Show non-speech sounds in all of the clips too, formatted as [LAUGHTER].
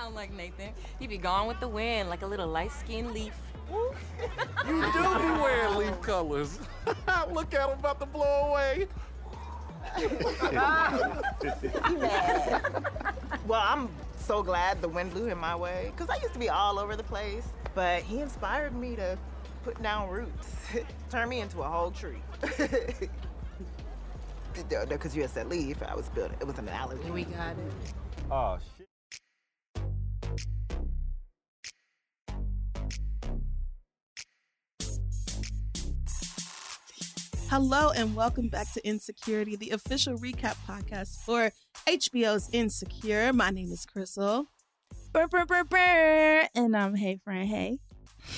sound like Nathan. He be gone with the wind like a little light skinned leaf. [LAUGHS] You do be wearing leaf colors. [LAUGHS] Look at him about to blow away. [LAUGHS] Well, I'm so glad the wind blew him my way because I used to be all over the place. But he inspired me to put down roots, turn me into a whole tree. Because you had said leaf, I was building. It was an allergy. We got it. Oh Hello and welcome back to Insecurity, the official recap podcast for HBO's Insecure. My name is Crystal. Brr, brr, brr, brr. And I'm Hey Friend Hey.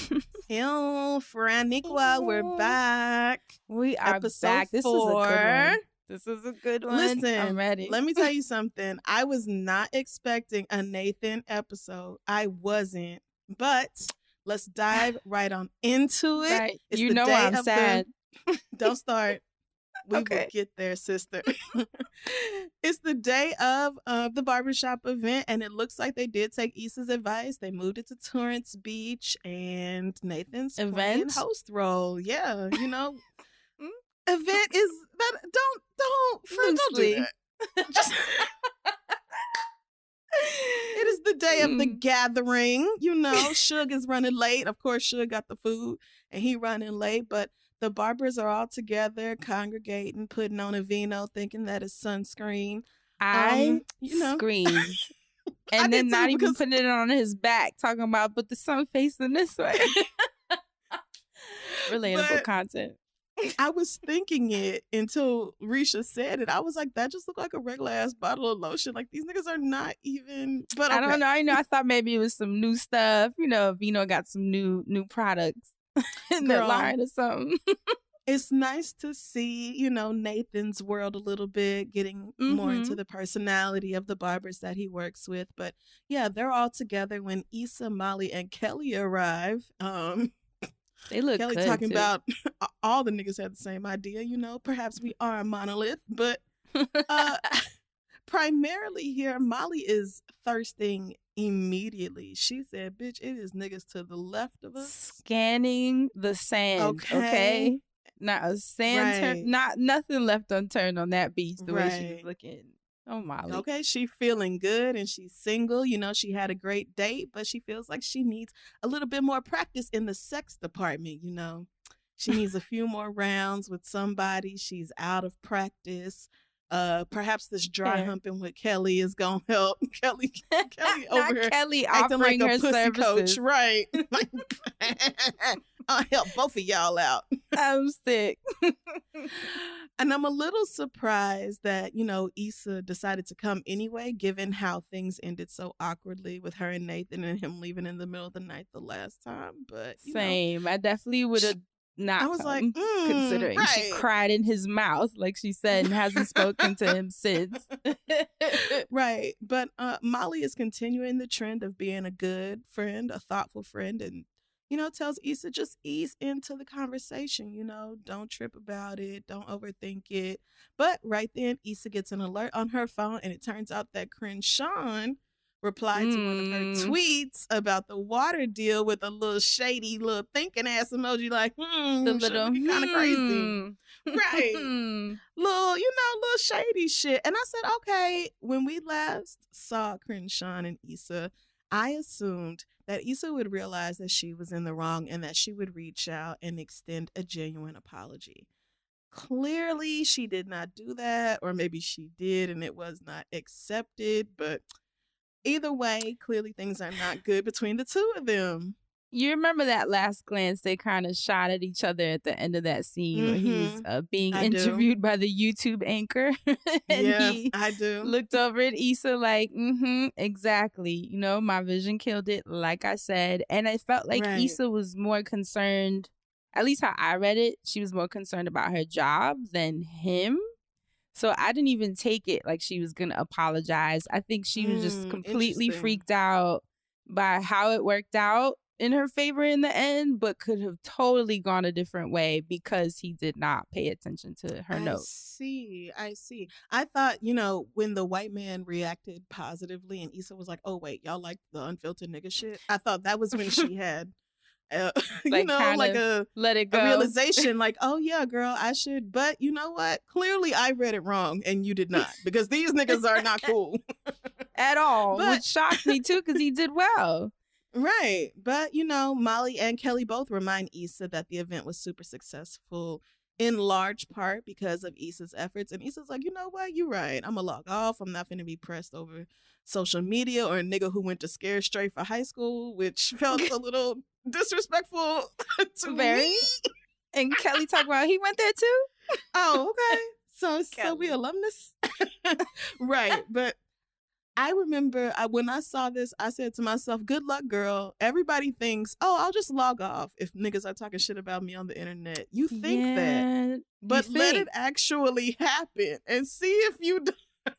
[LAUGHS] Yo, Franiqua, we're back. We are Episode back. This is a good one. This is a good one. Listen, I'm ready. Let me tell you [LAUGHS] something. I was not expecting a Nathan episode. I wasn't. But let's dive right on into it. Right. It's You the know I'm of the- sad. [LAUGHS] Don't start. We will get there, sister. [LAUGHS] it's the day of uh, the barbershop event, and it looks like they did take Issa's advice. They moved it to Torrance Beach, and Nathan's Event? host role. Yeah, you know, Mm. event is that. Don't don't friend, don't do that. Just- it is the day of the Mm. gathering. You know, [LAUGHS] Suge is running late. Of course, Suge got the food, and he running late, but the barbers are all together, congregating, putting on a vino, thinking that is sunscreen. I Um, you know. screamed. [LAUGHS] I And then not too, even because- putting it on his back, talking about, but the sun facing this way. [LAUGHS] Relatable But- content. I was thinking it until Risha said it. I was like, that just looked like a regular ass bottle of lotion. Like these niggas are not even. But I don't know. I know. I thought maybe it was some new stuff. You know, Vino got some new new products [LAUGHS] in Girl. line or something. it's nice to see, you know, Nathan's world a little bit, getting more into Mhm. the personality of the barbers that he works with. But yeah, they're all together when Issa, Molly, and Kelly arrive. Um, They look Kelly good, talking too. about [LAUGHS] all the niggas had the same idea, you know, perhaps we are a monolith, but uh, [LAUGHS] primarily here, Molly is thirsting immediately. She said, bitch, it is niggas to the left of us. scanning the sand. Okay. Okay. Not a sand Right. turn. Not nothing left unturned on that beach. The way she was looking. Oh Molly. Okay, she feeling good and she's single. You know, she had a great date, but she feels like she needs a little bit more practice in the sex department, you know. She needs a few more rounds with somebody. She's out of practice. Uh perhaps this dry Fair. humping with Kelly is gonna [LAUGHS] help. Kelly [LAUGHS] Kelly over here Kelly acting like a her pussy services. coach, right? [LAUGHS] Like, I'll help both of y'all out. I'm sick. And I'm a little surprised that, you know, Issa decided to come anyway, given how things ended so awkwardly with her and Nathan and him leaving in the middle of the night the last time. But you know, Same. I definitely would have not. I was like, mm, considering she cried in his mouth, like she said, and hasn't spoken to him since. [LAUGHS] right. But uh, Molly is continuing the trend of being a good friend, a thoughtful friend, and you know, tells Issa just ease into the conversation. You know, don't trip about it, don't overthink it. But right then, Issa gets an alert on her phone, and it turns out that Crenshaw replied to one of her Mm. tweets about the water deal with a little shady little thinking ass emoji, like, hmm, the little kind of crazy hmm. Right. [LAUGHS] Little, you know, little shady shit. And I said, okay, when we last saw Crenshaw and Issa, I assumed that Issa would realize that she was in the wrong and that she would reach out and extend a genuine apology. Clearly, she did not do that, or maybe she did and it was not accepted. But either way, clearly things are not good between the two of them. You remember that last glance they kind of shot at each other at the end of that scene where he was Mhm. uh, being I do. interviewed by the YouTube anchor, [LAUGHS] and yes, he I do. looked over at Issa like, mm-hmm, exactly. You know, my vision killed it, like I said. And I felt like Right. Issa was more concerned, at least how I read it, she was more concerned about her job than him. So I didn't even take it like she was gonna apologize. I think she was just Mm, completely freaked out by how it worked out in her favor in the end, but could have totally gone a different way because he did not pay attention to her notes. I notes. see. I see. I thought, you know, when the white man reacted positively and Issa was like, "Oh wait, y'all like the unfiltered nigga shit." I thought that was when [LAUGHS] she had, uh, [LAUGHS] you know, like a, Let it a go. realization, like, "Oh yeah, girl, I should." But you know what? Clearly, I read it wrong, and you did [LAUGHS] not, because these niggas are not cool. [LAUGHS] at all, But- which shocked me too because he did well. Right. But, you know, Molly and Kelly both remind Issa that the event was super successful in large part because of Issa's efforts. And Issa's like, you know what? You're right. I'm to log off. I'm not going to be pressed over social media or a nigga who went to Scare Straight for high school, which felt a little disrespectful [LAUGHS] to Very. me. And Kelly talked about he went there too. Oh, okay. So, so we alumnus, [LAUGHS] right? But I remember I, when I saw this, I said to myself, "Good luck, girl." Everybody thinks, "Oh, I'll just log off if niggas are talking shit about me on the internet." You think that, Yeah, but let it actually happen and see if you. d- [LAUGHS]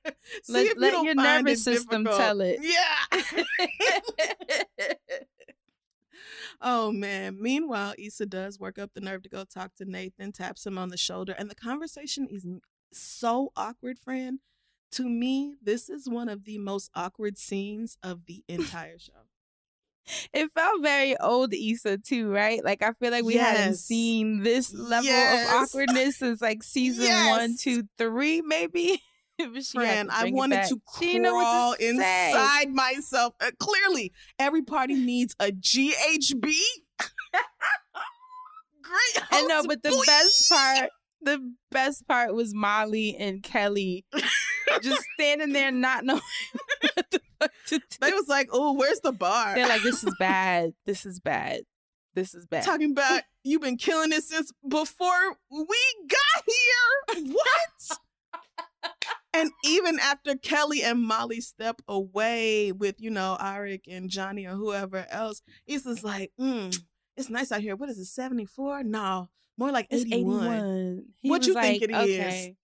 see Let- if you don't your find nervous it system difficult. tell it. Yeah. Oh man. Meanwhile, Issa does work up the nerve to go talk to Nathan, taps him on the shoulder, and the conversation is so awkward, friend. To me, this is one of the most awkward scenes of the entire show. it felt very old Issa too, right? Like I feel like we hadn't seen this level Yes. of awkwardness since like [LAUGHS] season one, Yes. two, three, maybe. But [LAUGHS] she had Friend, I wanted to crawl to say. inside myself. Uh, clearly, every party needs a GHB. [LAUGHS] Great. I know, but the boy. best part, the best part was Molly and Kelly just [LAUGHS] standing there not knowing what the fuck to do. They was like, "Oh, where's the bar?" They're like, this is bad. This is bad. This is bad. talking about you've been killing it since before we got here. What? And even after Kelly and Molly step away with, you know, Arik and Johnny or whoever else, Issa's like, mm, it's nice out here. What is it, 74? No, more like It's 81. 81. What you think like, it is?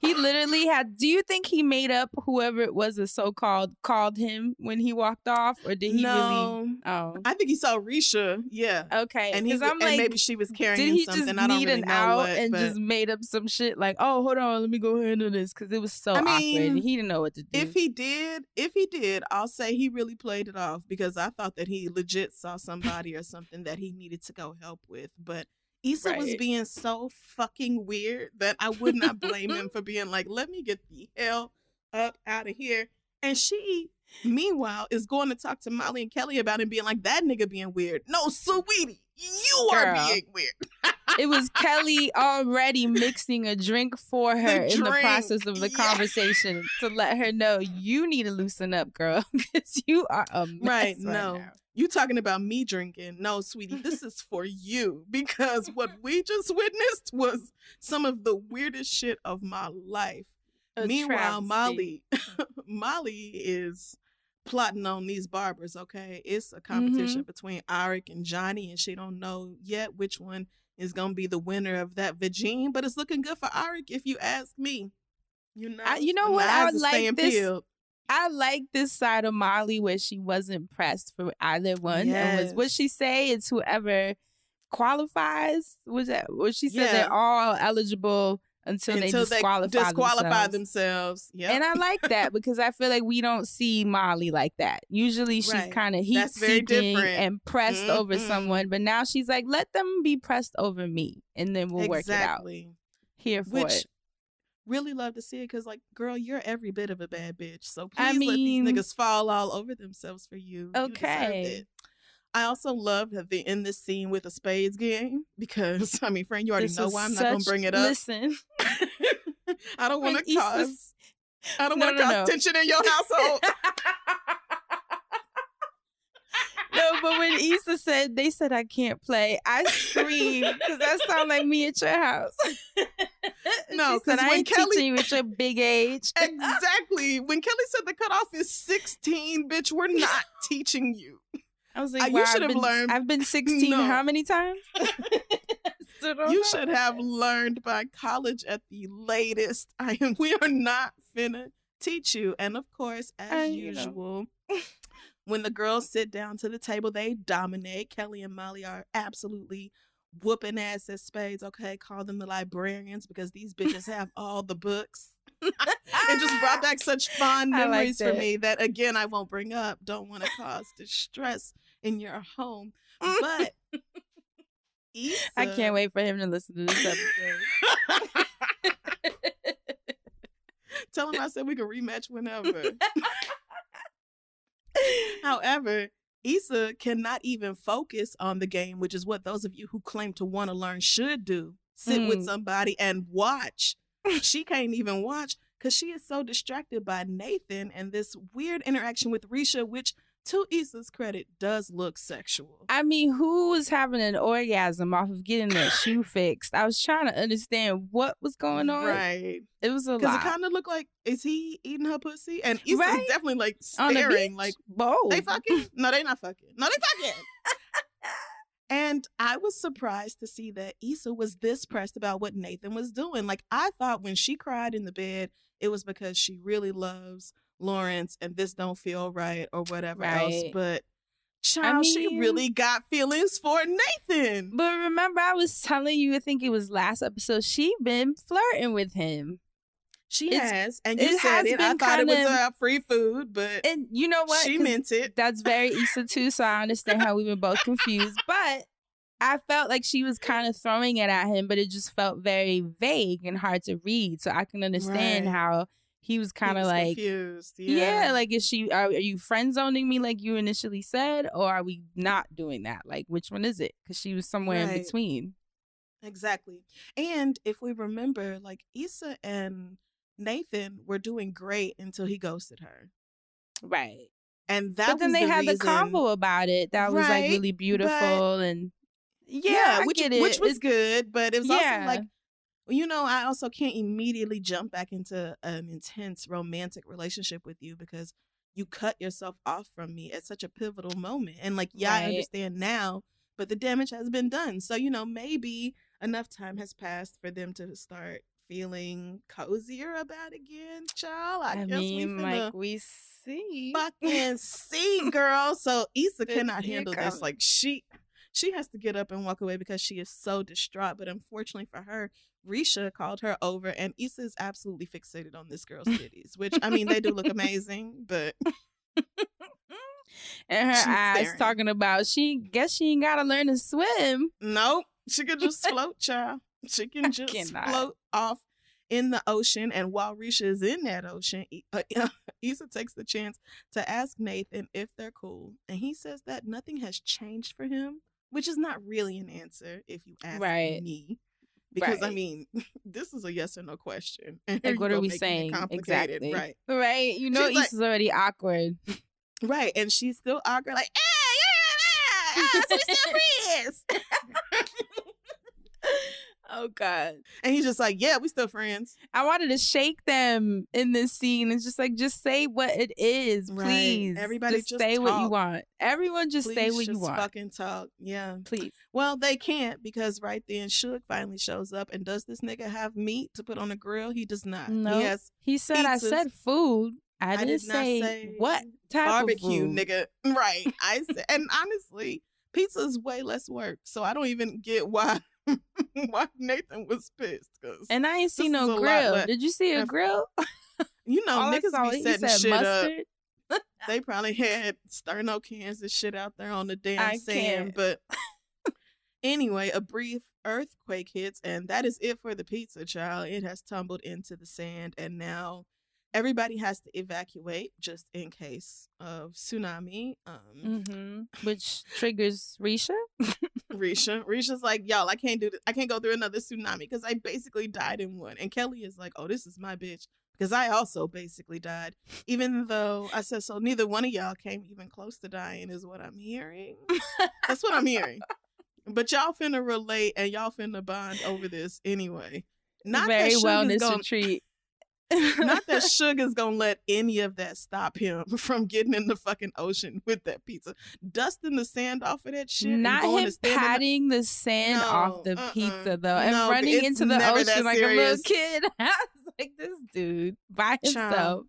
He literally had. Do you think he made up whoever it was that so called called him when he walked off, or did he no. really? Oh, I think he saw Risha, yeah. okay. And, he, Because I'm like, maybe she was carrying did he just something. I don't need really an know out what, and but- just made up some shit like, oh, hold on, let me go handle this because it was so I awkward. mean, He didn't know what to do. If he did, if he did, I'll say he really played it off because I thought that he legit saw somebody or something that he needed to go help with. But Issa was being so fucking weird that I would not blame him [LAUGHS] for being like, let me get the hell up out of here. And she, meanwhile, is going to talk to Molly and Kelly about him being like, that nigga being weird. No, sweetie, you are being weird. it was Kelly already mixing a drink for [LAUGHS] her in the process of the yeah. conversation to let her know you need to loosen up, girl, [LAUGHS] because you are a mess Right, right no. now. You talking about me drinking. No, sweetie, this is for you [LAUGHS] because what [LAUGHS] we just witnessed was some of the weirdest shit of my life. A Meanwhile, travesty. Molly [LAUGHS] Molly is plotting on these barbers, okay? It's a competition Mm-hmm. between Arik and Johnny and she don't know yet which one is going to be the winner of that vagine, but it's looking good for Arik if you ask me. You know. I- you know what? I would like this- peeled. I like this side of Molly where she wasn't pressed for either one. And was what she say? It's whoever qualifies. Was that what she said? Yeah. They're all eligible until, they disqualify, disqualify themselves. themselves. Yep. And I like that [LAUGHS] because I feel like we don't see Molly like that. Usually she's Right. kind of heat seeking and pressed over Mhm. someone, but now she's like, let them be pressed over me, and then we'll work it out. Here for Which it. Really love to see it because, like, girl, you're every bit of a bad bitch. So please I let mean- these niggas fall all over themselves for you. You Okay. it. I also love that they end this scene with a spades game because, [LAUGHS] I mean, friend, you already This know why I'm not gonna bring it up. Listen, [LAUGHS] I don't want to cause. I don't No, want to no, cause no. tension in your [LAUGHS] household. No, but when Issa said they said I can't play, I screamed because that sounds like me at your house. [LAUGHS] No, because I when ain't Kelly- teaching you at your big age. [LAUGHS] exactly. When Kelly said the cutoff is 16, bitch, we're not teaching you. I was Uh, like, you wow, I've should have learned- I've been [LAUGHS] 16 No. how many times? You should have learned by college at the latest. I am. We are not finna teach you. And of course, as Uh, you know. When the girls sit down to the table, they dominate. Kelly and Molly are absolutely whooping ass at spades. Okay, call them the librarians because these bitches have all the books. [LAUGHS] it just brought back [LAUGHS] such fond like memories for me that again I won't bring up. Don't want to cause distress in your home, but [LAUGHS] I can't wait for him to listen to this episode. Tell him I said we can rematch whenever. [LAUGHS] However, Issa cannot even focus on the game, which is what those of you who claim to want to learn should do. Sit with Mm. somebody and watch. [LAUGHS] she can't even watch because she is so distracted by Nathan and this weird interaction with Risha, which, to Issa's credit, does look sexual. I mean, who was having an orgasm off of getting their shoe fixed? I was trying to understand what was going on. Right. It was a lot. Because it kind of looked like, is he eating her pussy? And Issa's Right? definitely like staring, like, both. They fucking? [LAUGHS] No, they not fucking. No, they fucking. [LAUGHS] and I was surprised to see that Issa was this pressed about what Nathan was doing. Like I thought when she cried in the bed, it was because she really loves Lawrence and this don't feel right or whatever else. But child, she mean- really got feelings for Nathan. But remember, I was telling you, I think it was last episode, she been flirting with him. She It's- has, and you said it. I thought it was uh, free food, but And you know what? She meant it. That's very Issa too, so I understand how we were both confused. But I felt like she was kind of throwing it at him, but it just felt very vague and hard to read. So I can understand Right. how he was kind of like, confused. yeah. like is she? Are, are you friend zoning me like you initially said, or are we not doing that? Like, which one is it? Because she was somewhere in between. Exactly. And if we remember, like Issa and Nathan were doing great until he ghosted her. Right. And that but then was they the had the reason- convo about it. That was like really beautiful and yeah, I which which was It's- good, but it was Yeah. also like you know, I also can't immediately jump back into an intense romantic relationship with you because you cut yourself off from me at such a pivotal moment. And like, yeah, I understand now, but the damage has been done. So, you know, maybe enough time has passed for them to start feeling cozier about again, child. I, I guess mean, we like we see. fucking see, girl. So Issa [LAUGHS] cannot handle this. Like she she has to get up and walk away because she is so distraught. But unfortunately for her, Risha called her over and Issa is absolutely fixated on this girl's [LAUGHS] titties. Which I mean they do look amazing, but [LAUGHS] and her She's eyes staring. talking about she guess she ain't gotta learn to swim. nope. She could just [LAUGHS] float, child. She can just float off in the ocean. And while Risha is in that ocean, uh, Issa takes the chance to ask Nathan if they're cool. And he says that nothing has changed for him, which is not really an answer if you ask Right. me. Because I mean, [LAUGHS] this is a yes or no question. And Like what are we saying? complicated. Exactly. Right. Right. You know She's like- already awkward. [LAUGHS] Right. And she's still awkward, like, ah, yeah, yeah, [LAUGHS] so we still friends. Oh God. and he's just like, yeah, we still friends. I wanted to shake them in this scene. It's just like just say what it is, Right. please. Everybody just, just say what you want. Everyone just say Please what you want. fucking talk. Yeah. Please. Well, they can't because right then Suge finally shows up and does this nigga have meat to put on a grill? He does not. No. He has He said I said food. I I didn't did say, say what type barbecue, of food. nigga. Right. I said, and honestly, pizza is way less work. So I don't even get why [LAUGHS] why Nathan was pissed. Cause And I ain't seen This is a no grill. Did you see a grill? [LAUGHS] you know, All niggas saw, be setting said shit up. [LAUGHS] They probably had sterno cans and shit out there on the damn I sand. can't. But anyway, a brief earthquake hits, and that is it for the pizza, child. It has tumbled into the sand, and now everybody has to evacuate just in case of tsunami. Um, hmm Which triggers Risha. Risha, Risha's like, y'all, I can't do this. I can't go through another tsunami because I basically died in one. And Kelly is like, oh, this is my bitch because I also basically died. Even though I said so, neither one of y'all came even close to dying, is what I'm hearing. That's what I'm hearing. But y'all finna relate and y'all finna bond over this anyway. Not Very wellness gonna, retreat. Not that [LAUGHS] Suge is gonna let any of that stop him [LAUGHS] from getting in the fucking ocean with that pizza, dusting the sand off of that shit, Not him in the- patting the sand off the uh-uh. pizza though, and No, running into the ocean like a little kid. [LAUGHS] I was like this dude by Child. himself.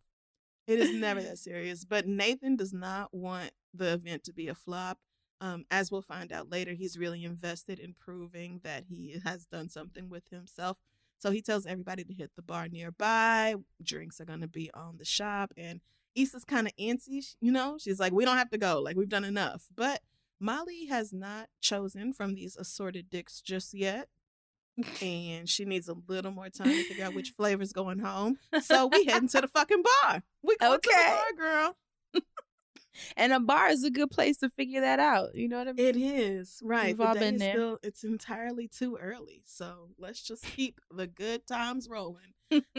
It is never that serious. But Nathan does not want the event to be a flop. Um, as we'll find out later, he's really invested in proving that he has done something with himself. So he tells everybody to hit the bar nearby. Drinks are going to be on the shop. And Issa's kind of antsy, you know? She's like, we don't have to go. Like, we've done enough. But Molly has not chosen from these assorted dicks just yet. and she needs a little more time to figure out which [LAUGHS] flavor's going home. So we heading to the fucking bar. We go to the Okay. bar, girl. And a bar is a good place to figure that out. You know what I mean? It is right. We've all been there. Still, it's entirely too early. So let's just keep the good times rolling.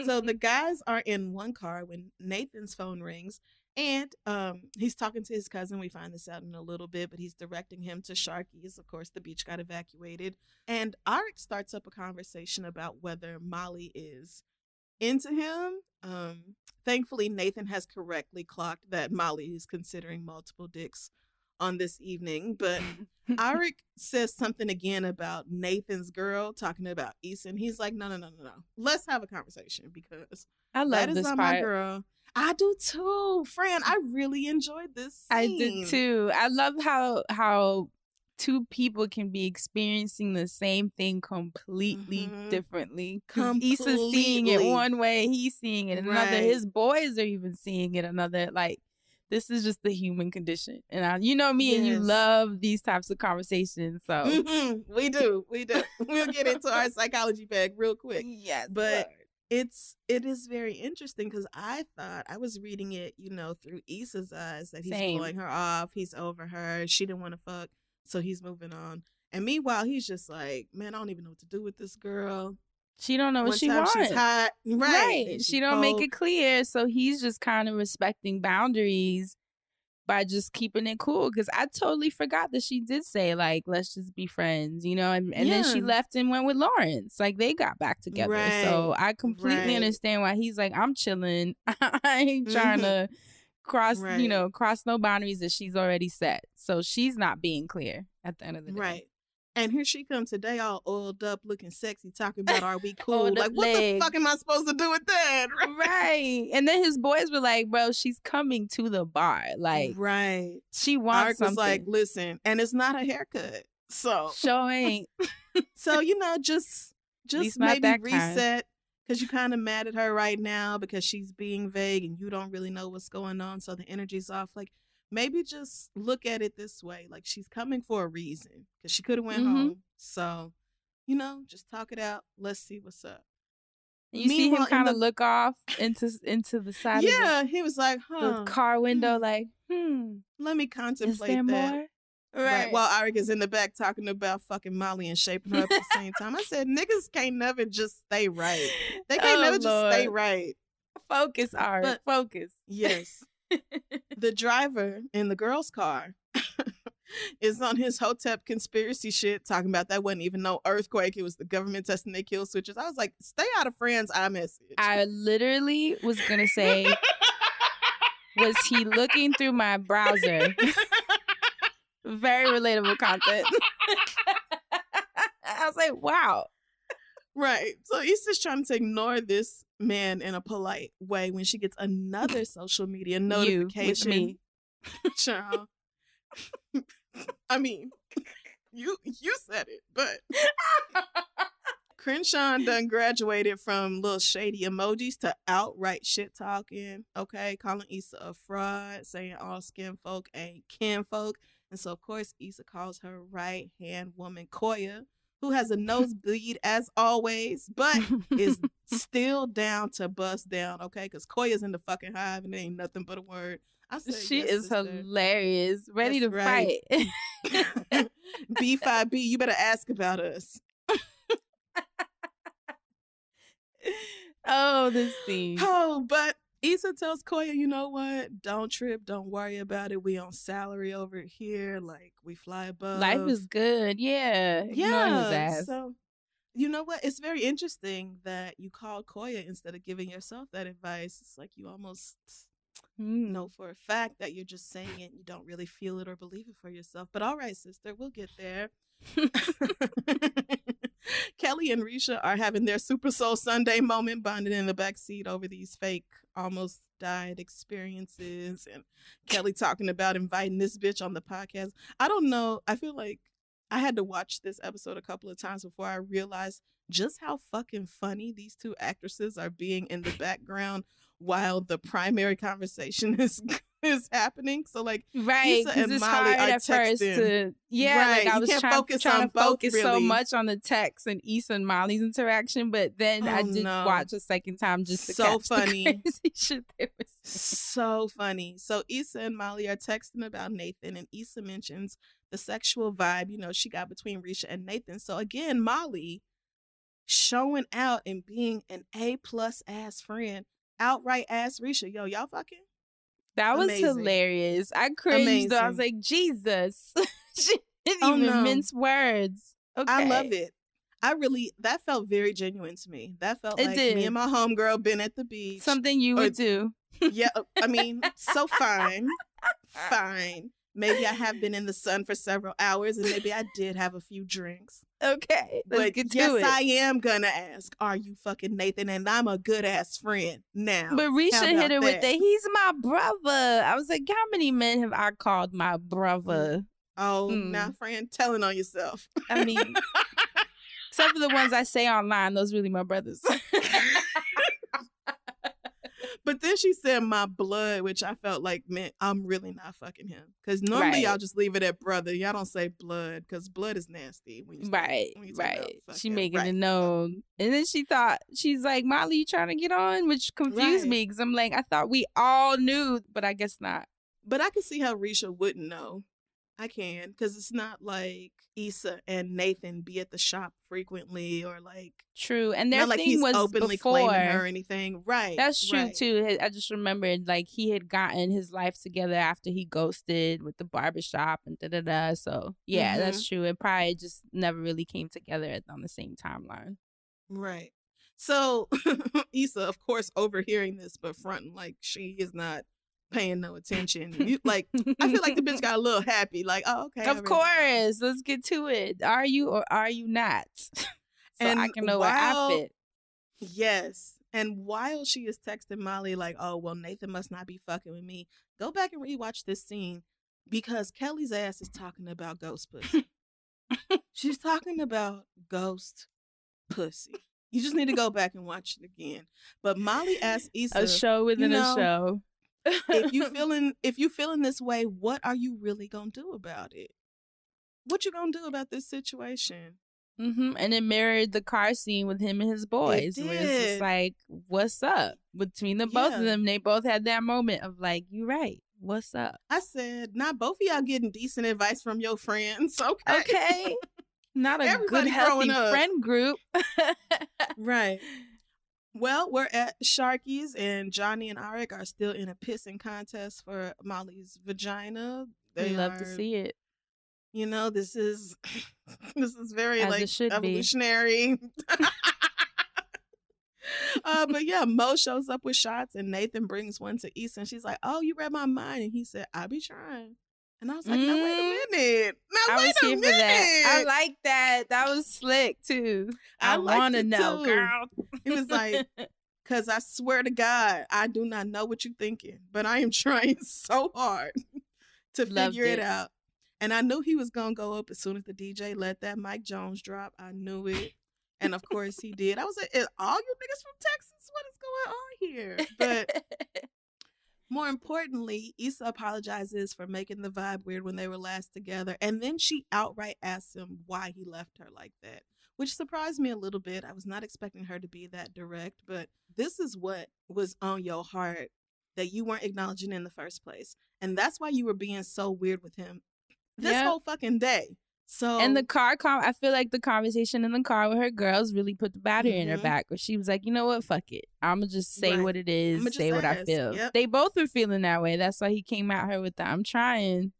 so the [LAUGHS] guys are in one car when Nathan's phone rings, and um, he's talking to his cousin. We find this out in a little bit, but he's directing him to Sharky's. Of course, the beach got evacuated, and Arik starts up a conversation about whether Molly is into him. Um, thankfully, Nathan has correctly clocked that Molly is considering multiple dicks on this evening, but [LAUGHS] Arik says something again about Nathan's girl talking about Eason. He's like, no, no, no, no, no. Let's have a conversation because I love that is this not part. my girl. I do too, Fran. I really enjoyed this. I did too. I love how how two people can be experiencing the same thing completely Mhm. differently. 'Cause Issa's seeing it one way, he's seeing it another. Right. His boys are even seeing it another. Like this is just the human condition, and I, you know me and you love these types of conversations. So Mhm. We do. We do. [LAUGHS] we'll get into our psychology bag real quick. yes, But it's it is very interesting because I thought I was reading it, you know, through Issa's eyes that he's Same. blowing her off, he's over her, she didn't want to fuck, so he's moving on. And meanwhile, he's just like, man, I don't even know what to do with this girl. she don't know what One she wants. she's hot, right? right. She don't make it clear, so he's just kind of respecting boundaries by just keeping it cool. Because I totally forgot that she did say like, "Let's just be friends," you know. And, and then she left and went with Lawrence. Like they got back together. So I completely right. understand why he's like, "I'm chilling. [LAUGHS] I ain't trying Mhm. to." Cross you know cross no boundaries that she's already set so she's not being clear at the end of the day Right. And here she comes today, all oiled up, looking sexy, talking about are we [LAUGHS] cool? Like, what the fuck am I supposed to do with that? [LAUGHS] right and then his boys were like bro she's coming to the bar like right. she wants was like, listen, and it's not a haircut. So ain't. [LAUGHS] so you know, just just maybe reset because you're kind of mad at her right now because she's being vague and you don't really know what's going on. So the energy's off. Like maybe just look at it this way: like she's coming for a reason because she could have went Mhm. home. So you know, just talk it out. Let's see what's up. You see him kind of the- look off into into the side yeah, he was like, huh. the car window, hmm. like, hmm, Let me contemplate that. more? Right. While Arik is in the back talking about fucking Molly and shaping her up at the same time. I said, niggas can't never just stay right. They can't Oh, never just stay right. Focus, Art. But- Focus. Yes. [LAUGHS] the driver in the girl's car [LAUGHS] is on his Hotep conspiracy shit, talking about that wasn't even no earthquake. It was the government testing their kill switches. I was like, stay out of Fran's iMessage. I literally was gonna say, [LAUGHS] was he looking through my browser? Very relatable content. [LAUGHS] I was like, wow. Right. So Issa's trying to ignore this man in a polite way when she gets another social media notification. You with me. [LAUGHS] [LAUGHS] I mean, you you said it, but Crenshaw done graduated from little shady emojis to outright shit talking. Okay, calling Issa a fraud, saying all skin folk ain't kin folk. And so, of course, Issa calls her right hand woman Koya, who has a nosebleed [LAUGHS] as always, but is [LAUGHS] still down to bust down, okay? Because Koya's in the fucking hive and it ain't nothing but a word. I said, she yes, is sister. hilarious. Ready That's to right. fight. [LAUGHS] B5B, you better ask about us. oh, this scene. Oh, but Issa tells Koya, you know what? Don't trip. Don't worry about it. We on salary over here. Like, we fly above. Life is good. Yeah. Yeah. So, you know what? It's very interesting that you called Koya instead of giving yourself that advice. It's like you almost Mm. know for a fact that you're just saying it. You don't really feel it or believe it for yourself. But all right, sister, we'll get there. [LAUGHS] [LAUGHS] Kelly and Risha are having their Super Soul Sunday moment, bonding in the back seat over these fake, almost died experiences and Kelly talking about inviting this bitch on the podcast. I don't know. I feel like I had to watch this episode a couple of times before I realized just how fucking funny these two actresses are being in the background while the primary conversation [LAUGHS] is is happening. So like Right, Issa and it's Molly hard are at first texting. to yeah. Right, Like I was can't trying, focus trying on to focus so much on the text and Issa and Molly's interaction, but then I Oh, did no. watch a second time just to So catch [LAUGHS] funny. the crazy shit they was so funny. So Issa and Molly are texting about Nathan, and Issa mentions the sexual vibe, you know, she got between Risha and Nathan. So again, Molly showing out and being an A plus ass friend, outright ass Risha. Yo, y'all fucking? That was Amazing. hilarious. I cringed. though. I was like, Jesus. [LAUGHS] she didn't Oh, even no. mince words. Okay. I love it. I really that felt very genuine to me. That felt It like did. me and my homegirl been at the beach. Something you Or- would do. yeah, uh, I mean, so fine, [LAUGHS] fine. Maybe I have been in the sun for several hours, and maybe I did have a few drinks. Okay. Let's but yes, it. I am gonna ask, "Are you fucking Nathan?" And I'm a good ass friend now. But Risha hit her with that? the he's my brother. I was like, how many men have I called my brother? oh, Mm. now, friend, telling on yourself. I mean, except for the ones I say online, those really my brothers. [LAUGHS] [LAUGHS] Then she said my blood, which I felt like meant I'm really not fucking him. Because normally y'all Right. just leave it at brother. Y'all don't say blood because blood is nasty. When you start- right, talk right. She making Right. it known. And then she thought, she's like, Molly, you trying to get on? Which confused Right. me because I'm like, I thought we all knew, but I guess not. But I can see how Risha wouldn't know. I can because it's not like Issa and Nathan be at the shop frequently or like True. And their like thing was openly before. claiming her or anything. Right. That's true right. too. I just remembered like he had gotten his life together after he ghosted with the barbershop and da da da. So yeah, that's Mm-hmm. true. It probably just never really came together on the same timeline. Right. So [LAUGHS] Issa, of course, overhearing this, but fronting like she is not paying no attention. [LAUGHS] You, like I feel like the bitch got a little happy. Like, oh, okay. Of course. Let's get to it. Are you or are you not? [LAUGHS] so I can know where I while- fit. Yes. And while she is texting Molly, like, oh, well, Nathan must not be fucking with me, go back and rewatch this scene because Kelly's ass is talking about ghost pussy. [LAUGHS] She's talking about ghost pussy. You just need to go back and watch it again. But Molly asked Issa, A show within know, a show. If you [LAUGHS] feeling if you feeling this way, what are you really gonna do about it? What you gonna do about this situation? Mm-hmm. And it mirrored the car scene with him and his boys. Where it's just like, what's up? Between the both of them, they both had that moment of like, you right. What's up? I said, not both of y'all getting decent advice from your friends. [LAUGHS] Okay. Okay. Not a good, healthy friend group. Right. [LAUGHS] Well, we're at Sharky's and Johnny and Arik are still in a pissing contest for Molly's vagina. They we love to see it. You know, this is [LAUGHS] this is very As like evolutionary. [LAUGHS] uh, but yeah, Mo shows up with shots and Nathan brings one to Issa and she's like, Oh, you read my mind. And he said, I be trying. And I was like, now wait Mm. a minute. Now I wait was a here minute. for that. I like that. That was slick too. I I, want to know, too. girl. He was like, [LAUGHS] Cause I swear to God, I do not know what you're thinking, but I am [LAUGHS] trying so hard to Loved figure it. it. out. And I knew he was gonna go up as soon as the DJ let that Mike Jones drop. I knew it. And of course he did. I was like, "Is all you niggas from Texas? What is going on here? But [LAUGHS] more importantly, Issa apologizes for making the vibe weird when they were last together. And then she outright asks him why he left her like that, which surprised me a little bit. I was not expecting her to be that direct, but this is what was on your heart that you weren't acknowledging in the first place. And that's why you were being so weird with him this Yeah. whole fucking day. So and the car com I feel like the conversation in the car with her girls really put the battery in her Mhm. back where she was like, you know what, fuck it. I'ma just say Right. what it is, say what I feel. Yep. They both were feeling that way. That's why he came at her with the I'm trying.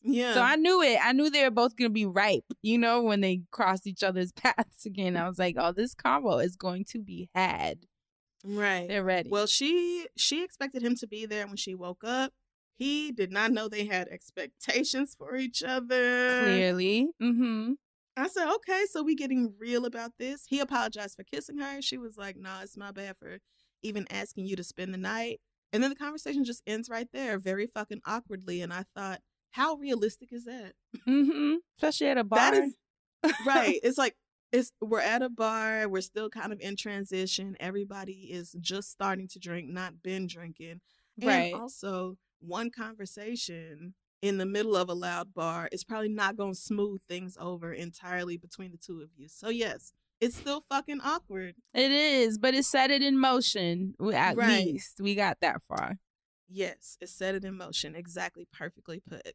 yeah. So I knew it. I knew they were both gonna be ripe, you know, when they crossed each other's [LAUGHS] paths again. I was like, oh, this combo is going to be had. right. They're ready. Well, she she expected him to be there when she woke up. He did not know they had expectations for each other. clearly. Mm-hmm. I said, okay, so we getting real about this. He apologized for kissing her. She was like, nah, it's my bad for even asking you to spend the night. And then the conversation just ends right there, very fucking awkwardly. And I thought, how realistic is that? Mm-hmm. Especially at a bar. That is right. [LAUGHS] It's like it's we're at a bar, we're still kind of in transition. Everybody is just starting to drink, not been drinking. Right. And also, one conversation in the middle of a loud bar is probably not going to smooth things over entirely between the two of you. So yes, it's still fucking awkward. It is, but it set it in motion. At Right. least we got that far. Yes, it set it in motion. Exactly, perfectly put.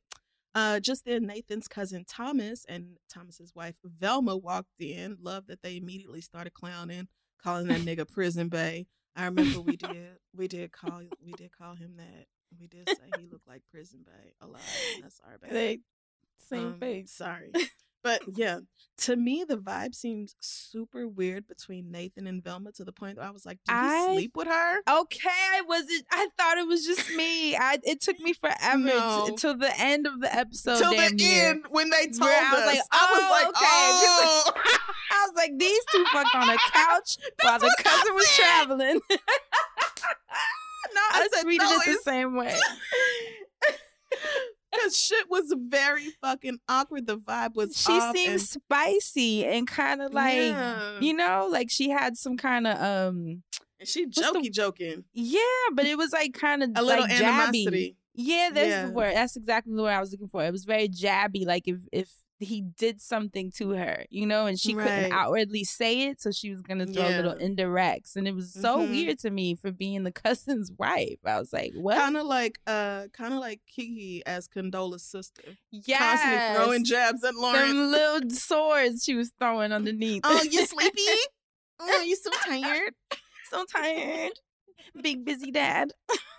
Uh, just then, Nathan's cousin Thomas and Thomas's wife Velma walked in. Love that they immediately started clowning, calling that nigga [LAUGHS] Prison Bae. I remember we did we did call we did call him that. We did say he looked like Prison Bae a lot. That's our [LAUGHS] bad. They same Um, face. Sorry. But [LAUGHS] yeah, to me, the vibe seems super weird between Nathan and Velma to the point that I was like, did he I- sleep with her? Okay, I wasn't. I thought it was just me. I it took me forever No. t- till the end of the episode. Till the near. end when they told Where I was us. like, I was oh, like, okay. [LAUGHS] oh. I was like, these two fucked on a couch while the cousin was traveling. I, said, tweeted no, it the same way. [LAUGHS] Because shit was very fucking awkward. The vibe was She seemed and- spicy and kind of like, Yeah. you know, like she had some kind of um, and she the- jokey joking. yeah, but it was like kind of A little like jabby. animosity. Yeah, that's Yeah. the word. That's exactly the word I was looking for. It was very jabby, like if if he did something to her, you know, and she Right. couldn't outwardly say it, so she was gonna throw little Yeah. indirects, and it was so Mhm. weird to me for being the [LAUGHS] cousin's wife. I was like, what? Kind of like uh kind of like Kiki as Condola's sister. yes, Constantly throwing jabs at Lauren. them little swords she was throwing underneath. oh, you sleepy? oh, [LAUGHS] you so tired? so tired. Big busy dad. [LAUGHS]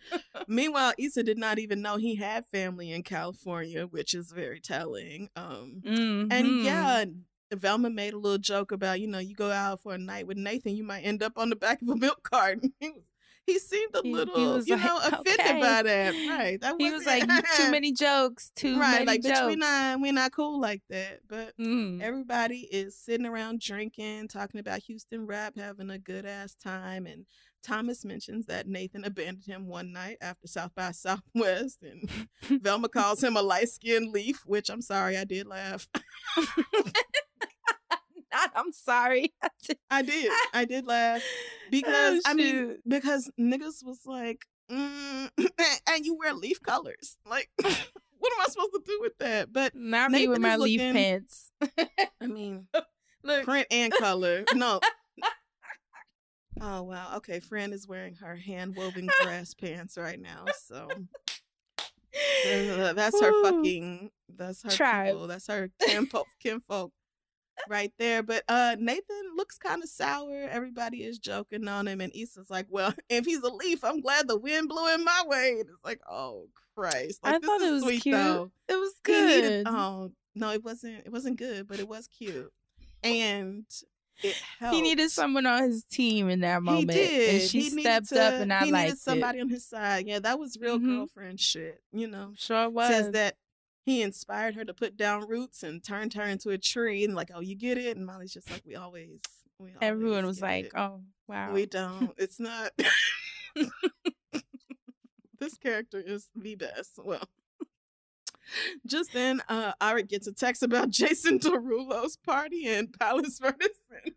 [LAUGHS] Meanwhile, Issa did not even know he had family in California, which is very telling. Um And Mhm. yeah, Velma made a little joke about, you know, you go out for a night with Nathan, you might end up on the back of a milk carton. [LAUGHS] He, was- he seemed a little, you like, know, offended "Okay." by that. Right. That he was like, too [LAUGHS] many jokes, too Right. many Like, jokes. bitch, we not, we not cool like that. But Mm. everybody is sitting around drinking, talking about Houston rap, having a good ass time. And Thomas mentions that Nathan abandoned him one night after South by Southwest. And [LAUGHS] Velma calls him a light skinned leaf, which I'm sorry, I did laugh. [LAUGHS] Not, I'm sorry. [LAUGHS] I did. I did [LAUGHS] laugh because Oh, I mean because niggas was like, mm, [LAUGHS] and you wear leaf colors. Like, what am I supposed to do with that? But Not me with Nathan my is leaf pants. I mean, Look, print and color. No. Oh wow. Okay, Fran is wearing her hand woven grass pants right now. So that's her Woo. fucking that's her Tribe. people. That's her kinfolk kinfolk right there. But uh Nathan looks kind of sour. Everybody is joking on him, and Issa's like, Well, [LAUGHS] if he's a leaf, I'm glad the wind blew in my way. And it's like, oh Christ. Like I thought it was sweet cute. though. It was good. needed oh no, it wasn't it wasn't good, but it was cute. And it helped. He needed someone on his team in that moment. He did. And she He stepped to- up and I he liked needed somebody on his side. Yeah, that was real Mhm. girlfriend shit. You know, it. Sure was. says that he inspired her to put down roots and turned her into a tree. And like, oh, you get it. And Molly's just like, we always. We Everyone was like, it. oh, wow. we don't. It's not. [LAUGHS] this character is the best. Well. [LAUGHS] Just then, uh, Ira gets a text about [LAUGHS] Jason Derulo's party in Palace Ferguson.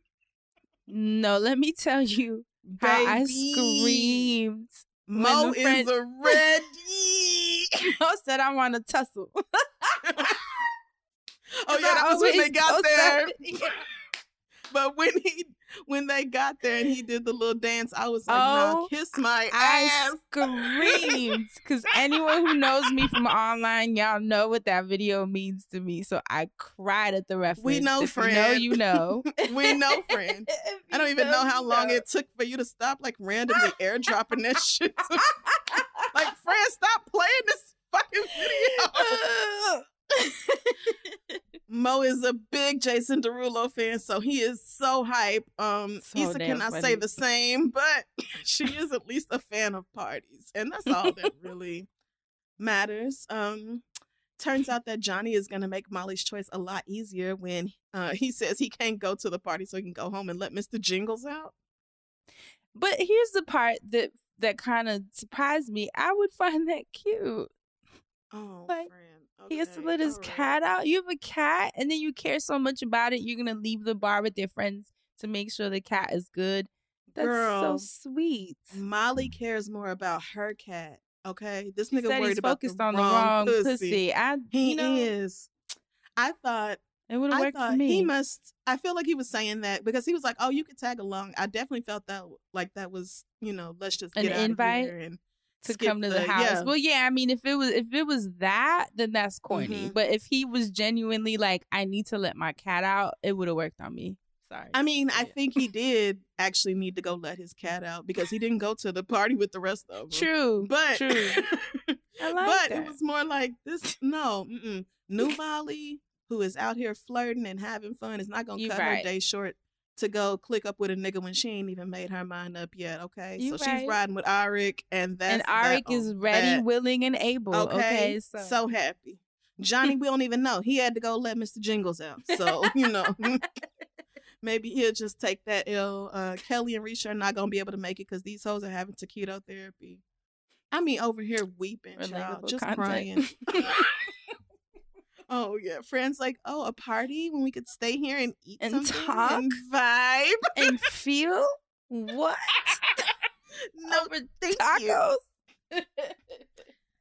no, let me tell you how I screamed. Mo is friend- a ready. [LAUGHS] Mo said, I want to tussle. [LAUGHS] oh Cause yeah, I that was when they got there. [LAUGHS] But when he when they got there and he did the little dance, I was like, Oh, "Nah, kiss my I ass." screamed because anyone who knows me from online, y'all know what that video means to me. So I cried at the reference. We know, if You know, friend. you know. we know, friend. I don't even know how long know. it took for you to stop like randomly airdropping that shit. Like, friend, stop playing this fucking video. [LAUGHS] Mo is a big Jason Derulo fan, so he is so hype. Um, So Issa cannot say the same, but [LAUGHS] she is at least a fan of parties, and that's all that [LAUGHS] really matters. Um, turns out that Johnny is going to make Molly's choice a lot easier when uh, he says he can't go to the party, so he can go home and let Mister Jingles out. But here's the part that that kind of surprised me. I would find that cute. Oh, Like, friend. He has to let his right. cat out. You have a cat, and then you care so much about it, you're gonna leave the bar with your friends to make sure the cat is good. That's Girl. so sweet. Molly cares more about her cat. Okay, this He nigga said worried he's about focused the on wrong the wrong pussy. pussy. I, He you know, is. I thought it would have worked for me. he must. I feel like he was saying that because he was like, "Oh, you could tag along." I definitely felt that like that was, you know, let's just An get out invite of here and to come to the, house. Yeah. Well, yeah, I mean, if it was if it was that, then that's corny. Mhm. But if he was genuinely like, I need to let my cat out, it would have worked on me. Sorry. I mean, I think he did actually need to go let his cat out because he didn't go to the party with the rest of them. True, but true. [LAUGHS] I like but that. it was more like this. No, mm-mm. new Molly, who is out here flirting and having fun, is not gonna You cut her right. day short to go click up with a nigga when she ain't even made her mind up yet. Okay, You so right. she's riding with Arik, and that's and Arik is ready, that. willing, and able. Okay, so. so, happy. Johnny, we don't even know. He had to go let Mr. Jingles out. So, you know, [LAUGHS] maybe he'll just take that ill. Uh, Kelly and Risha are not going to be able to make it because these hoes are having taquito therapy. I mean, over here weeping, child, Relatable just content. crying. [LAUGHS] oh, yeah. Friends like, oh, a party when we could stay here and eat And talk? and vibe. and [LAUGHS] feel what [LAUGHS] no, over thank you. tacos. [LAUGHS]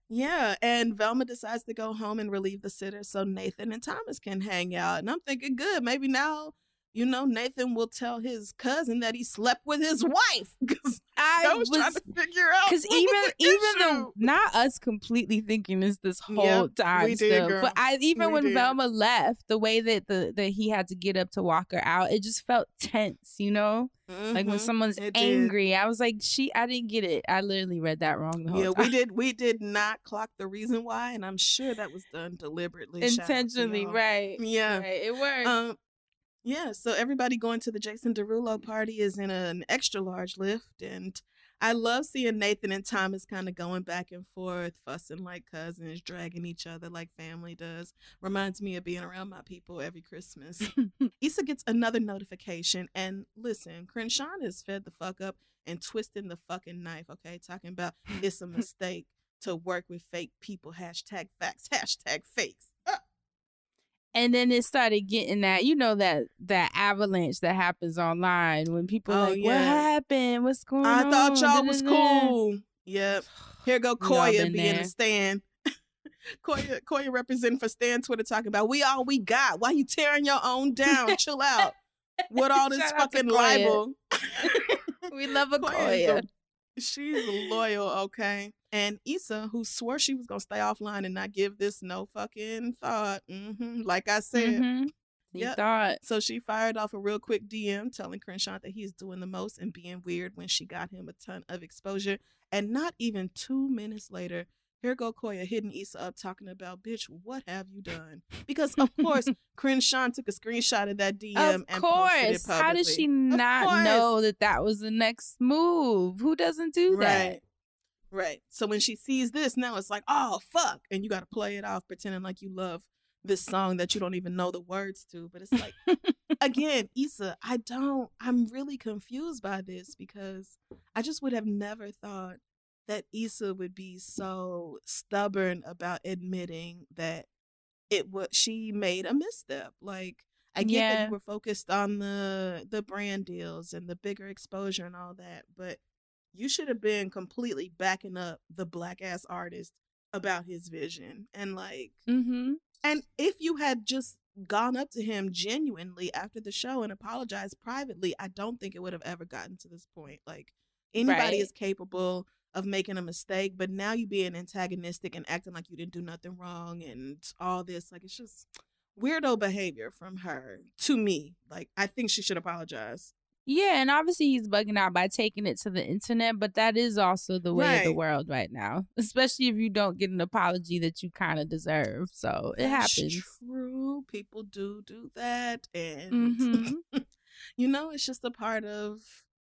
Yeah, and Velma decides to go home and relieve the sitter so Nathan and Thomas can hang out. And I'm thinking, good, maybe now, you know, Nathan will tell his cousin that he slept with his wife. Because I, I was, trying to figure out because even was the even though not us completely thinking this this whole Yep, time we did, still, girl. but I even We when did. Velma left, the way that the that he had to get up to walk her out, it just felt tense, you know, like when Mhm, someone's it did. angry. I was like, she, I didn't get it. I literally read that wrong the whole Yeah, time. we did. We did not clock the reason why, and I'm sure that was done deliberately, Shout out to intentionally, right? Yeah. right. It worked. Um, yeah, so everybody going to the Jason Derulo party is in an extra large lift, and I love seeing Nathan and Thomas kind of going back and forth, fussing like cousins, dragging each other like family does. Reminds me of being around my people every Christmas. [LAUGHS] Issa gets another notification, and listen, Crenshaw is fed the fuck up and twisting the fucking knife. Okay, talking about it's a [LAUGHS] mistake to work with fake people. Hashtag facts. [LAUGHS] Hashtag fakes. And then it started getting that you know that that avalanche that happens online when people Oh, are like what happened what's going I on i thought y'all was Da-da-da. cool. Yep. [SIGHS] Here go Koya being there. the stand. [LAUGHS] Koya, Koya representing for Stan Twitter talking about we all we got. Why you tearing your own down? [LAUGHS] Chill out. With all this Shout fucking libel. [LAUGHS] we love a Koya Koya. a- She's loyal, okay. And Issa, who swore she was gonna stay offline and not give this no fucking thought. hmm Like I said, Mhm. Yep. thought So she fired off a real quick DM telling Crenshaw that he's doing the most and being weird when she got him a ton of exposure. And not even two minutes later, here go Koya hitting Issa up talking about, bitch, what have you done? Because of course, [LAUGHS] Crenshaw took a screenshot of that DM of and posted it course. publicly. How does she not know that that was the next move? Who doesn't do that? Right. So when she sees this, now it's like, oh fuck. And you gotta play it off pretending like you love this song that you don't even know the words to. But it's like [LAUGHS] again, Issa, I don't I'm really confused by this because I just would have never thought that Issa would be so stubborn about admitting that it was she made a misstep. Like I get that you were focused on the the brand deals and the bigger exposure and all that, but you should have been completely backing up the black ass artist about his vision and like Mm-hmm. and if you had just gone up to him genuinely after the show and apologized privately, I don't think it would have ever gotten to this point. Like anybody Right. is capable of making a mistake, but now you being antagonistic and acting like you didn't do nothing wrong and all this, like it's just weirdo behavior from her to me. Like I think she should apologize. Yeah, and obviously he's bugging out by taking it to the internet, but that is also the way of the world right now. [LAUGHS] Especially if you don't get an apology that you kind of deserve. So it That's happens. True, people do do that, and Mhm. [LAUGHS] you know, it's just a part of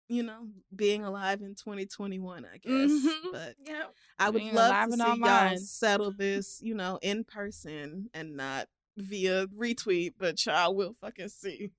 you know being alive in 2021, I guess. Mhm. But Yeah. I would Being love to see y'all settle this, you know, in person and not via retweet. But y'all will fucking see.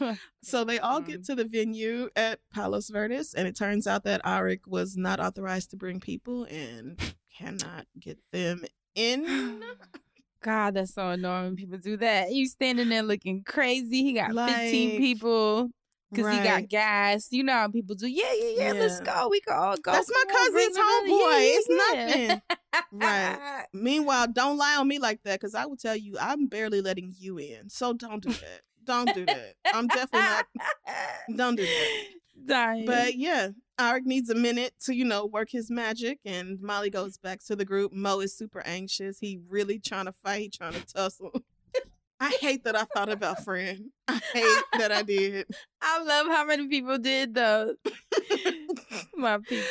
[LAUGHS] So they all get mm-hmm. to the venue at Palos Verdes, and it turns out that Arik was not authorized to bring people and cannot get them in. [GASPS] God, that's so annoying when people do that. You standing there looking crazy. He got 15 people because he got gas. You know how people do. Yeah, yeah, yeah. Let's go. We can all go. That's my on, cousin's homeboy. Yeah, It's yeah, nothing. Right. [LAUGHS] Meanwhile, don't lie on me like that because I will tell you I'm barely letting you in. So don't do that. Don't do that. I'm definitely not. [LAUGHS] Don't do that. Dying. But yeah, Arik needs a minute to, you know, work his magic, and Molly goes back to the group. Mo is super anxious. He really trying to fight, trying to tussle. I hate that I thought about friend. I hate that I did. [LAUGHS] I love how many people did though. [LAUGHS] My people.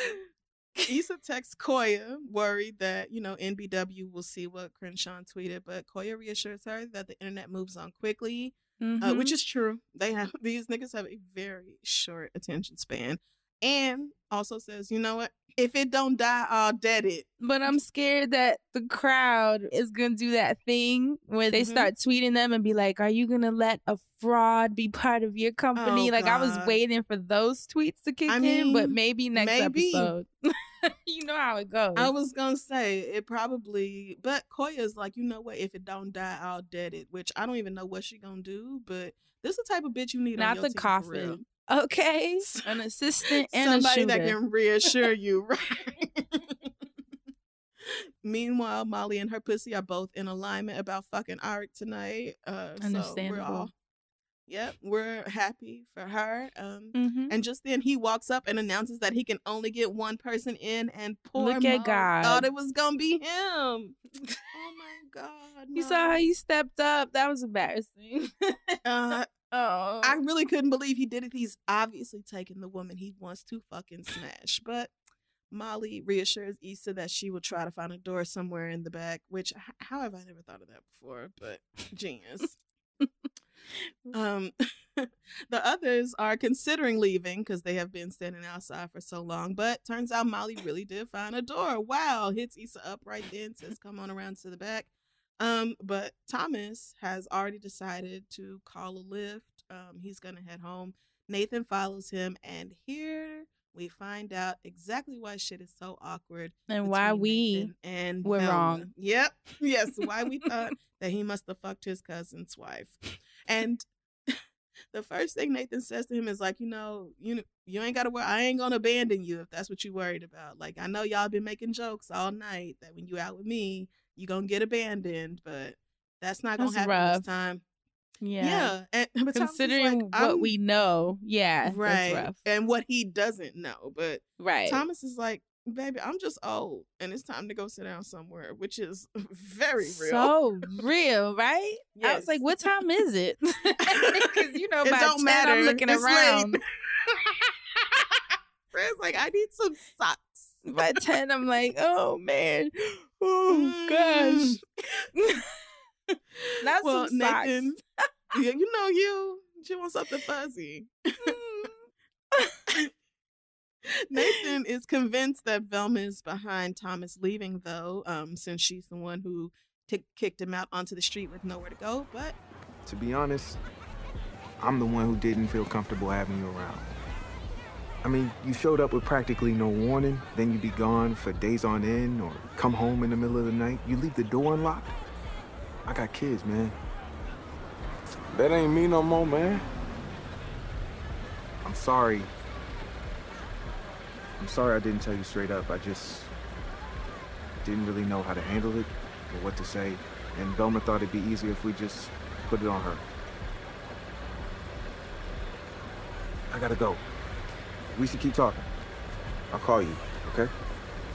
Issa texts Koya, worried that, you know, NBW will see what Crenshaw tweeted, but Koya reassures her that the internet moves on quickly, uh, Mhm. which is true. They have [LAUGHS] these niggas have a very short attention span. And also says, you know what? If it don't die, I'll dead it. But I'm scared that the crowd is gonna do that thing where they Mhm. start tweeting them and be like, "Are you gonna let a fraud be part of your company?" Oh, like I was waiting for those tweets to kick I in, but maybe next maybe. episode. [LAUGHS] [LAUGHS] you know how it goes. I was gonna say it probably, but Koya's like, you know what? If it don't die, I'll dead it. Which I don't even know what she gonna do, but this is the type of bitch you need. on not the coffin. Okay, an assistant and somebody that can reassure [LAUGHS] you, right? [LAUGHS] Meanwhile, Molly and her pussy are both in alignment about fucking Arik tonight. Uh, So we're Understandable. all, yep, we're happy for her. Um, Mhm. and just then he walks up and announces that he can only get one person in, and poor Look at Mo God. thought it was gonna be him. oh my God! You saw how you stepped up. That was embarrassing. Uh, [LAUGHS] oh, I really couldn't believe he did it. He's obviously taking the woman he wants to fucking smash. But Molly reassures Issa that she will try to find a door somewhere in the back, which how have I never thought of that before? But genius. Um [LAUGHS] the others are considering leaving because they have been standing outside for so long. But turns out Molly really did find a door. Wow. Hits Issa up right then, says come on around to the back. Um, but Thomas has already decided to call a lift. Um, he's gonna head home. Nathan follows him, and here we find out exactly why shit is so awkward. and why we Nathan and were Velma. wrong. Yep. [LAUGHS] Yes. Why we thought that he must have fucked his cousin's wife. And [LAUGHS] the first thing Nathan says to him is like, you know, you you ain't gotta worry. I ain't gonna abandon you if that's what you worried about. Like I know y'all been making jokes all night that when you out with me, you gonna get abandoned, but that's not gonna That's happen rough. this time. Yeah. Yeah. And [LAUGHS] Considering like, what we know, yeah, right that's rough. and what he doesn't know, but Right. Thomas is like, baby, I'm just old and it's time to go sit down somewhere, which is [LAUGHS] very real. So real, right? I was like, what time is it? [LAUGHS] Because you know, It by don't 10, matter. I'm looking It's around. Fred's like, I need some socks. By 10, I'm like, oh man. Oh gosh. Mm. [LAUGHS] Not well, some socks. Nathan, [LAUGHS] yeah, you know you. She wants something fuzzy. [LAUGHS] Nathan is convinced that Velma is behind Thomas leaving, though, um, since she's the one who t- kicked him out onto the street with nowhere to go. But To be honest, I'm the one who didn't feel comfortable having you around. I mean, you showed up with practically no warning, then you'd be gone for days on end or come home in the middle of the night. You leave the door unlocked. I got kids, man. That ain't me no more, man. I'm sorry. I'm sorry I didn't tell you straight up. I just didn't really know how to handle it or what to say. And Velma thought it'd be easier if we just put it on her. I gotta go. We should keep talking. I'll call you, okay?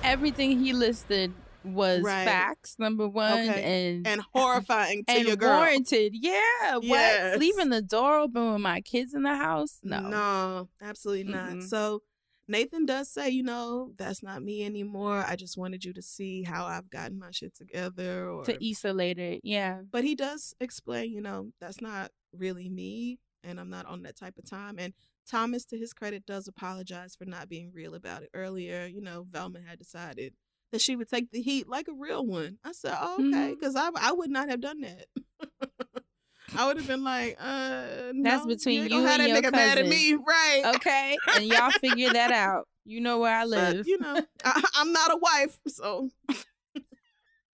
Everything he listed was Right. facts, number one, Okay. and and [LAUGHS] horrifying to and your girl. warranted. Yeah, what? Yes. Leaving the door open with my kids in the house? No. No, absolutely not. So Nathan does say, you know, that's not me anymore. I just wanted you to see how I've gotten my shit together. Or To Issa later. Yeah. but he does explain, you know, that's not really me, and I'm not on that type of time. And Thomas, to his credit, does apologize for not being real about it earlier. You know, Velma had decided that she would take the heat like a real one. I said, oh, okay, because I I would not have done that. [LAUGHS] I would have been like, uh, That's no, between you, you and your nigga mad at cousin. me, [LAUGHS] right? Okay, and y'all figure that out. You know where I But live. you know, [LAUGHS] I, I'm not a wife, so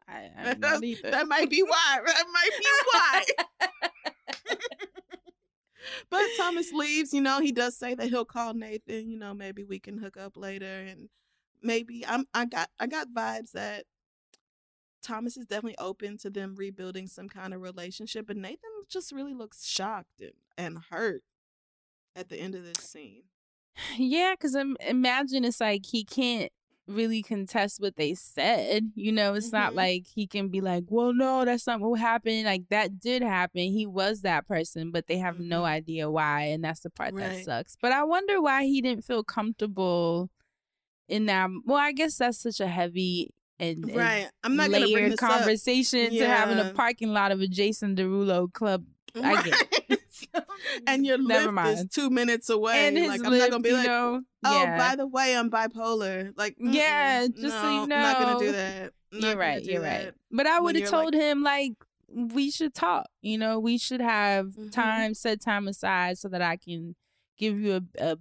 I, I'm not either. that might be why. That might be why. but Thomas leaves. You know, he does say that he'll call Nathan. You know, maybe we can hook up later, and maybe I'm. I got. I got vibes that Thomas is definitely open to them rebuilding some kind of relationship, but Nathan just really looks shocked and, and hurt at the end of this scene. Yeah, because I'm imagine it's like he can't really contest what they said. You know, it's not Mhm. like he can be like, well, no, that's not what happened. Like, that did happen. He was that person, but they have no Mhm. idea why. And that's the part that sucks. But I wonder why he didn't feel comfortable in that. Well, I guess that's such a heavy and, and Right. I'm not gonna bring layered up. conversation to have in a parking lot of a Jason Derulo club. I get Right. [LAUGHS] [LAUGHS] and your Never lift is mind. two minutes away. and his like I'm lip, not gonna be like, know, oh, yeah. by the way, I'm bipolar. Like, mm-mm, Yeah, just so you know I'm not gonna do that. I'm You're right. You're that. right. But I would have you're, like- told him like we should talk. You know, we should have Mhm. time, set time aside so that I can give you a, a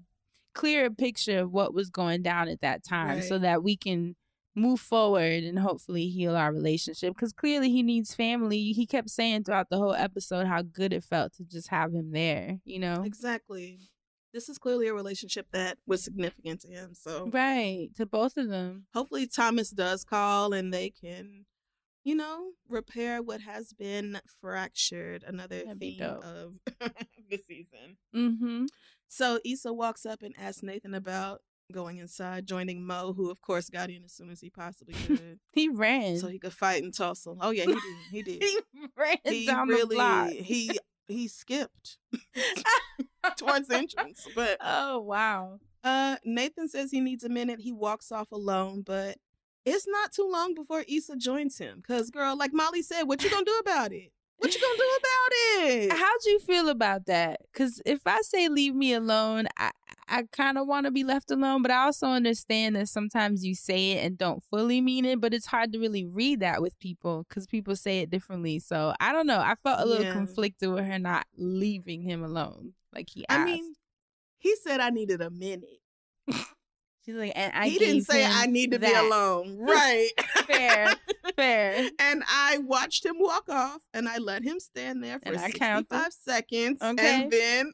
clearer picture of what was going down at that time, so that we can move forward and hopefully heal our relationship. Because clearly he needs family. He kept saying throughout the whole episode how good it felt to just have him there. You know, Exactly. This is clearly a relationship that was significant to him. So right to both of them. hopefully Thomas does call and they can, you know, repair what has been fractured. Another That'd be theme dope. of [LAUGHS] the season. Mm-hmm. So Issa walks up and asks Nathan about going inside, joining Mo, who of course got in as soon as he possibly [LAUGHS] could, He ran. so he could fight and tussle. Oh yeah, he did. He [LAUGHS] did. he ran he down the really block. he he skipped [LAUGHS] towards the entrance. But Oh wow. uh Nathan says he needs a minute. He walks off alone, but it's not too long before Issa joins him. Cause girl, like Molly said, what you gonna do about it? What you gonna do [LAUGHS] about it? How'd you feel about that? Because if I say leave me alone, I I kind of want to be left alone, but I also understand that sometimes you say it and don't fully mean it. But it's hard to really read that with people because people say it differently. So I don't know. I felt a little Yeah. conflicted with her not leaving him alone, like he asked. I mean, he said I needed a minute. [LAUGHS] she's like, and I he didn't say I need to be alone. [LAUGHS] Right. Fair, fair. And I watched him walk off and I let him stand there for And I 65 counted. seconds. Okay. [LAUGHS] And then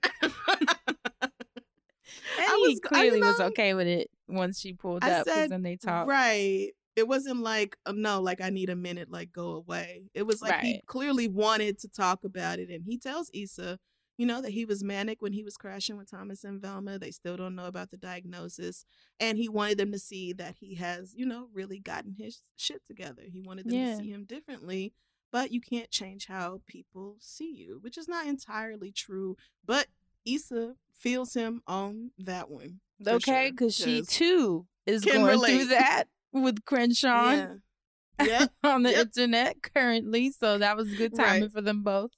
And I he was- I, clearly was okay with it once she pulled I up because then they talked. Right. It wasn't like, uh, no, like I need a minute, like go away. It was like he clearly wanted to talk about it. And he tells Issa, you know, that he was manic when he was crashing with Thomas and Velma. They still don't know about the diagnosis. And he wanted them to see that he has, you know, really gotten his shit together. He wanted them Yeah. to see him differently. But you can't change how people see you, which is not entirely true. But Issa feels him on that one. Okay, sure, because she 'cause- too is going relate. through that with Crenshaw Yeah. Yep. [LAUGHS] on the Yep. internet currently. So that was good timing Right. for them both.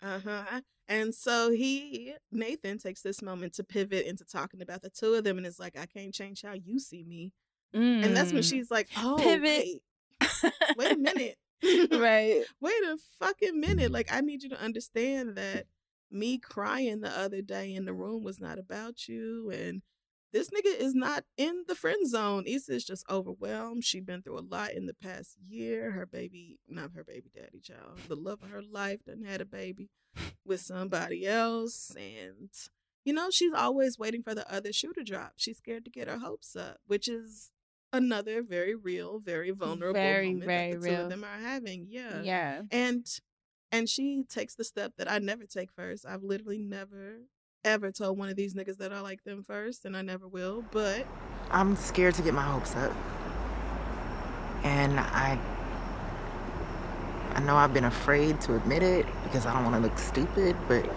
Uh-huh. And so he, Nathan, takes this moment to pivot into talking about the two of them and is like, I can't change how you see me. And that's when Mm. she's like, Oh, Pivot. wait, wait a [LAUGHS] minute. right. [LAUGHS] wait a fucking minute. Like, I need you to understand that me crying the other day in the room was not about you. And this nigga is not in the friend zone. Issa is just overwhelmed. She's been through a lot in the past year. Her baby, not her baby daddy child, the love of her life done had a baby with somebody else. And, you know, she's always waiting for the other shoe to drop. She's scared to get her hopes up, which is another very real, very vulnerable Very, moment very that the two of them are having. Yeah. Yeah. And and she takes the step that I never take first. I've literally never ever told one of these niggas that I like them first, and I never will. But I'm scared to get my hopes up. And I I know I've been afraid to admit it because I don't want to look stupid, but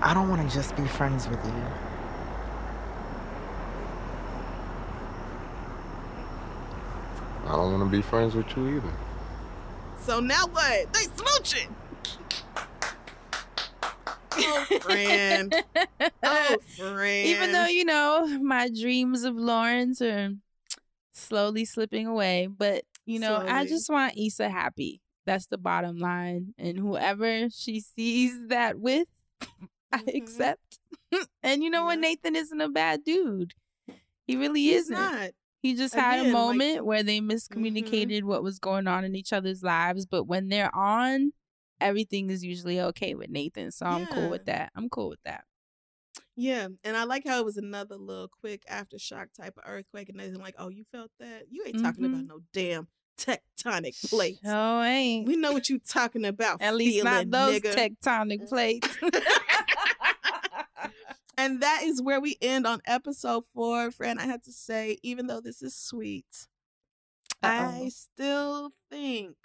I don't want to just be friends with you. I don't want to be friends with you either. so now what? They smooching. Oh, [LAUGHS] friend. Oh, friend. Even though, you know, my dreams of Lawrence are slowly slipping away, but, you know, I just want Issa happy. That's the bottom line. And whoever she sees that with, [LAUGHS] I Mhm. accept. [LAUGHS] and you know what? Nathan isn't a bad dude. He really He's isn't. not. He just had a Again, like- Mm-hmm. moment where they miscommunicated what was going on in each other's lives. But when they're on, everything is usually okay with Nathan. So I'm cool with that. I'm cool with that. Yeah, and I like how it was another little quick aftershock type of earthquake, and they're like, "Oh, you felt that? You ain't talking about no damn tectonic plates. Oh, ain't. We know what you talking about. At least not feeling, those nigga." tectonic plates. [LAUGHS] and that is where we end on episode four. Friend, I have to say, even though this is sweet, I Uh-oh. still think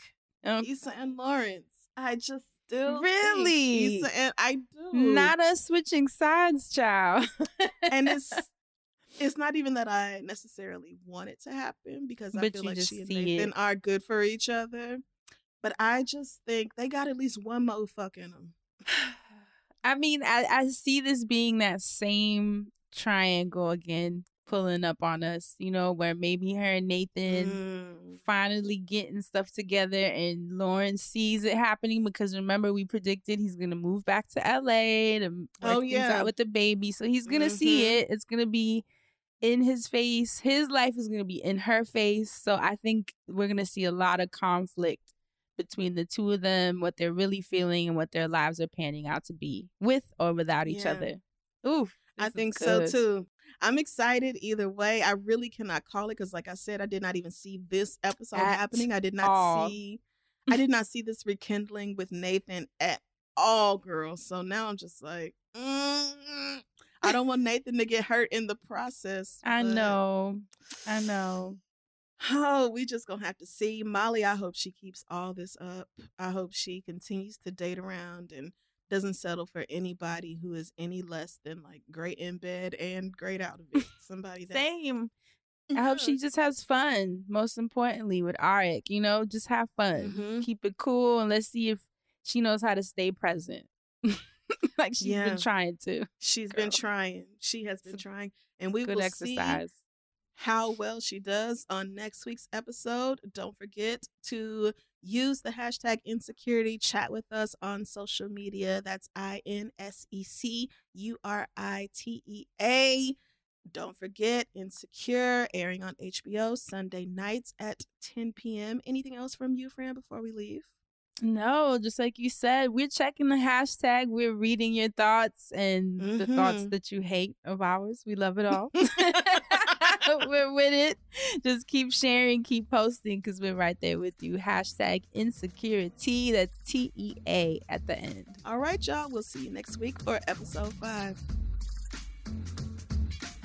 Um, Issa and Lawrence. I just still Really? Issa and I do Not us switching sides, child. and [LAUGHS] it's it's not even that I necessarily want it to happen because I But feel like she and Nathan it. are good for each other. But I just think they got at least one motherfucker in them. [SIGHS] I mean, I, I see this being that same triangle again, pulling up on us, you know, where maybe her and Nathan Mm. finally getting stuff together and Lawrence sees it happening because remember we predicted he's gonna move back to LA to work Oh, things out with the baby. So he's gonna see Mhm. it. It's gonna be in his face. His life is gonna be in her face. So I think we're gonna see a lot of conflict between the two of them, what they're really feeling and what their lives are panning out to be with or without each Yeah. other. Oof. I think so too. I'm excited either way. I really cannot call it because, like I said, I did not even see this episode At happening. I did not all. see. I did [LAUGHS] not see this rekindling with Nathan at all, girl. So now I'm just like, mm, I don't want [LAUGHS] Nathan to get hurt in the process. I know. I know. Oh, we just gonna have to see. Molly, I hope she keeps all this up. I hope she continues to date around and doesn't settle for anybody who is any less than like great in bed and great out of it. Somebody that Same. I hope she just has fun. Most importantly, with Arik, you know, just have fun. Mhm. Keep it cool, and let's see if she knows how to stay present, [LAUGHS] like she's Yeah. been trying to. She's Girl. been trying. She has been trying, and we Good will see how well she does on next week's episode. Don't forget to use the hashtag Insecuritea. Chat with us on social media. That's I N S E C U R I T E A. Don't forget Insecure airing on HBO Sunday nights at 10 p.m. Anything else from you, Fran, before we leave? No, just like you said, we're checking the hashtag. We're reading your thoughts and the thoughts Mhm. that you hate of ours. We love it all. [LAUGHS] [LAUGHS] [LAUGHS] we're with it. Just keep sharing, keep posting because we're right there with you. Hashtag Insecuritea. That's T E A at the end. All right, y'all. We'll see you next week for episode five.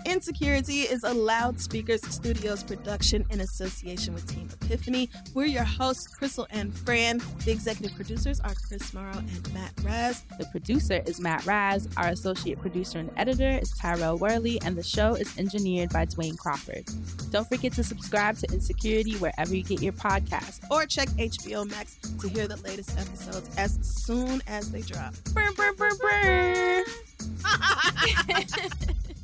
Insecuritea is a Loudspeakers Studios production in association with Team Epiphany. We're your hosts, Crystal and Fran. The executive producers are Chris Morrow and Matt Raz. The producer is Matt Raz. Our associate producer and editor is Tyrell Worley, and the show is engineered by Dwayne Crawford. Don't forget to subscribe to Insecuritea wherever you get your podcast, or check HBO Max to hear the latest episodes as soon as they drop. Brr, brr, brr, brr. [LAUGHS] [LAUGHS]